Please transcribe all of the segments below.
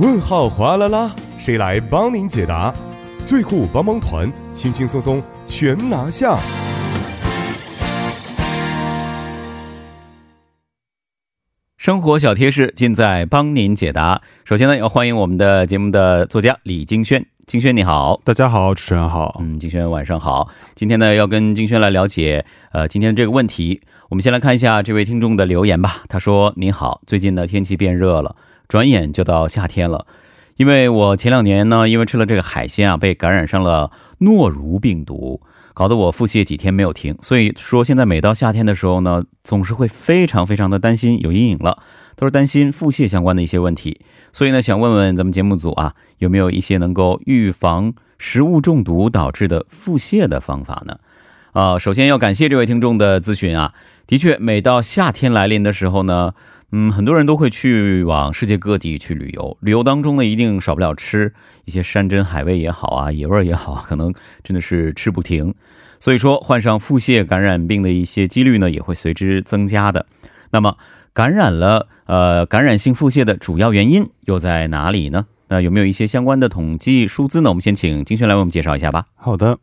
问号哗啦啦，谁来帮您解答？最酷帮帮团，轻轻松松全拿下。生活小贴士尽在帮您解答。首先呢，要欢迎我们的节目的作家李金轩。金轩你好，大家好，主持人好。嗯，金轩晚上好。今天呢，要跟金轩来了解呃今天这个问题。我们先来看一下这位听众的留言吧。他说：“您好，最近呢天气变热了，转眼就到夏天了。因为我前两年呢，因为吃了这个海鲜啊，被感染上了诺如病毒。”搞得我腹泻几天没有停，所以说现在每到夏天的时候呢，总是会非常非常的担心，有阴影了，都是担心腹泻相关的一些问题。所以呢，想问问咱们节目组啊，有没有一些能够预防食物中毒导致的腹泻的方法呢？啊，首先要感谢这位听众的咨询啊，的确，每到夏天来临的时候呢。嗯，很多人都会去往世界各地去旅游，旅游当中呢，一定少不了吃一些山珍海味也好啊，野味儿也好，可能真的是吃不停。所以说，患上腹泻感染病的一些几率呢，也会随之增加的。那么，感染了呃感染性腹泻的主要原因又在哪里呢？那有没有一些相关的统计数字呢？我们先请金轩来为我们介绍一下吧。好的，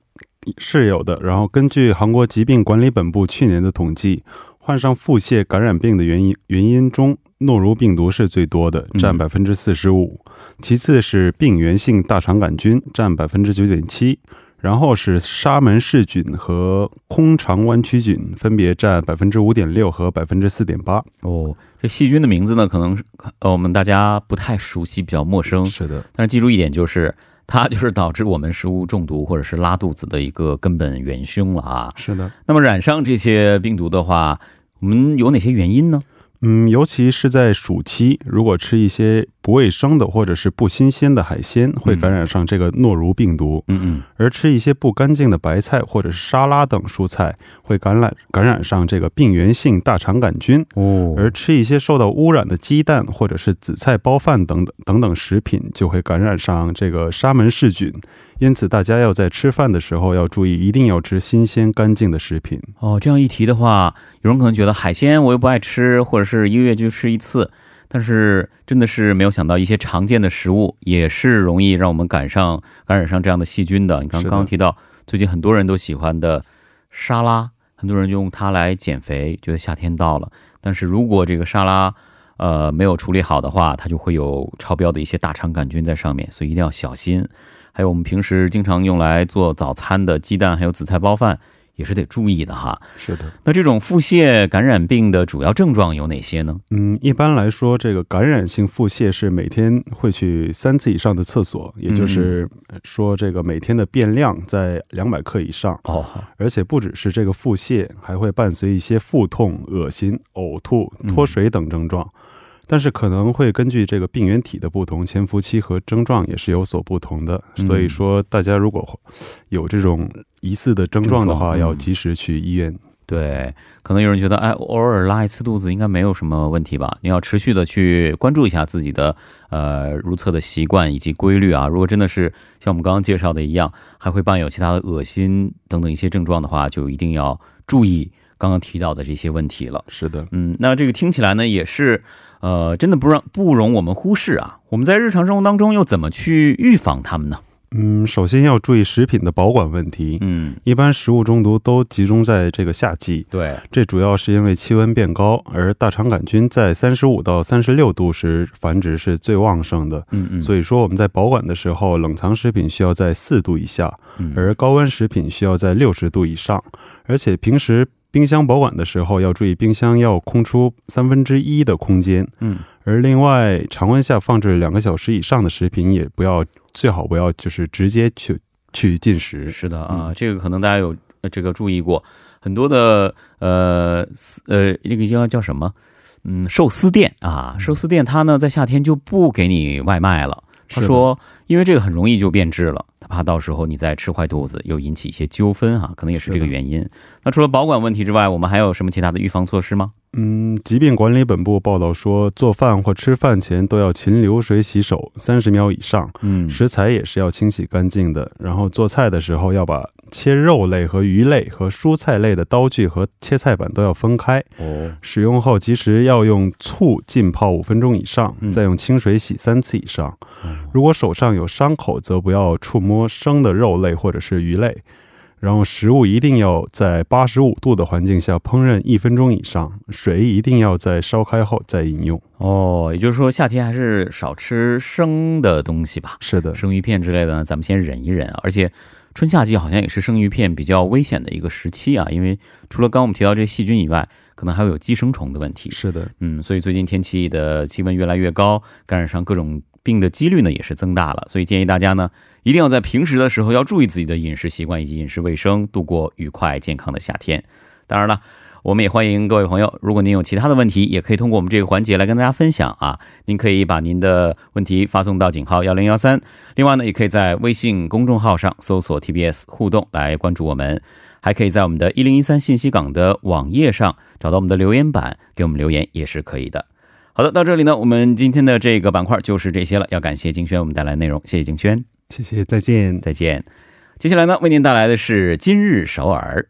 是有的。然后根据韩国疾病管理本部去年的统计。患上腹泻感染病的原因原因中，诺如病毒是最多的，占百分之四十五，其次是病原性大肠杆菌，占百分之九点七，然后是沙门氏菌和空肠弯曲菌，分别占百分之五点六和百分之四点八。哦，这细菌的名字呢，可能呃我们大家不太熟悉，比较陌生。是的，但是记住一点就是。它就是导致我们食物中毒或者是拉肚子的一个根本元凶了啊！是的。那么染上这些病毒的话，我们有哪些原因呢？嗯，尤其是在暑期，如果吃一些不卫生的或者是不新鲜的海鲜，会感染上这个诺如病毒。嗯嗯。而吃一些不干净的白菜或者是沙拉等蔬菜，会感染感染上这个病原性大肠杆菌。哦。而吃一些受到污染的鸡蛋或者是紫菜包饭等等等等食品，就会感染上这个沙门氏菌。因此，大家要在吃饭的时候要注意，一定要吃新鲜干净的食品。哦，这样一提的话，有人可能觉得海鲜我又不爱吃，或者是一个月就吃一次。但是，真的是没有想到，一些常见的食物也是容易让我们赶上感染上这样的细菌的。你刚刚提到，最近很多人都喜欢的沙拉，很多人用它来减肥，觉得夏天到了。但是如果这个沙拉，呃，没有处理好的话，它就会有超标的一些大肠杆菌在上面，所以一定要小心。还有我们平时经常用来做早餐的鸡蛋，还有紫菜包饭，也是得注意的哈。是的。那这种腹泻感染病的主要症状有哪些呢？嗯，一般来说，这个感染性腹泻是每天会去三次以上的厕所，也就是说，这个每天的便量在两百克以上。哦。而且不只是这个腹泻，还会伴随一些腹痛、恶心、呕吐、脱水等症状。但是可能会根据这个病原体的不同，潜伏期和症状也是有所不同的。所以说，大家如果有这种疑似的症状的话，要及时去医院。对，可能有人觉得，哎，偶尔拉一次肚子应该没有什么问题吧？你要持续的去关注一下自己的呃如厕的习惯以及规律啊。如果真的是像我们刚刚介绍的一样，还会伴有其他的恶心等等一些症状的话，就一定要注意刚刚提到的这些问题了。是的，嗯，那这个听起来呢，也是。呃，真的不让不容我们忽视啊！我们在日常生活当中又怎么去预防它们呢？嗯，首先要注意食品的保管问题。嗯，一般食物中毒都集中在这个夏季。对，这主要是因为气温变高，而大肠杆菌在三十五到三十六度时繁殖是最旺盛的。嗯嗯，所以说我们在保管的时候，冷藏食品需要在四度以下，而高温食品需要在六十度以上。而且平时。冰箱保管的时候要注意，冰箱要空出三分之一的空间。嗯，而另外常温下放置两个小时以上的食品也不要，最好不要就是直接去去进食。是的啊，这个可能大家有这个注意过，很多的呃呃那个叫叫什么？嗯，寿司店啊，寿司店它呢在夏天就不给你外卖了。他说，因为这个很容易就变质了，他怕到时候你再吃坏肚子，又引起一些纠纷哈，可能也是这个原因。那除了保管问题之外，我们还有什么其他的预防措施吗？嗯，疾病管理本部报道说，做饭或吃饭前都要勤流水洗手三十秒以上，嗯，食材也是要清洗干净的。然后做菜的时候要把切肉类和鱼类和蔬菜类的刀具和切菜板都要分开。哦，使用后及时要用醋浸泡五分钟以上嗯，再用清水洗三次以上。哦如果手上有伤口，则不要触摸生的肉类或者是鱼类。然后食物一定要在八十五度的环境下烹饪一分钟以上，水一定要在烧开后再饮用。哦，也就是说夏天还是少吃生的东西吧，是的，生鱼片之类的呢，咱们先忍一忍。而且春夏季好像也是生鱼片比较危险的一个时期啊，因为除了刚我们提到这个细菌以外，可能还会有寄生虫的问题。是的，嗯，所以最近天气的气温越来越高，感染上各种病的几率呢也是增大了。所以建议大家呢，一定要在平时的时候要注意自己的饮食习惯以及饮食卫生，度过愉快健康的夏天。当然了。我们也欢迎各位朋友，如果您有其他的问题，也可以通过我们这个环节来跟大家分享啊。您可以把您的问题发送到井号幺零幺三，另外呢，也可以在微信公众号上搜索 TBS 互动来关注我们，还可以在我们的一零一三信息港的网页上找到我们的留言板，给我们留言也是可以的。好的，到这里呢，我们今天的这个板块就是这些了。要感谢金轩为我们带来内容，谢谢金轩，谢谢，再见。再见。接下来呢，为您带来的是今日首尔。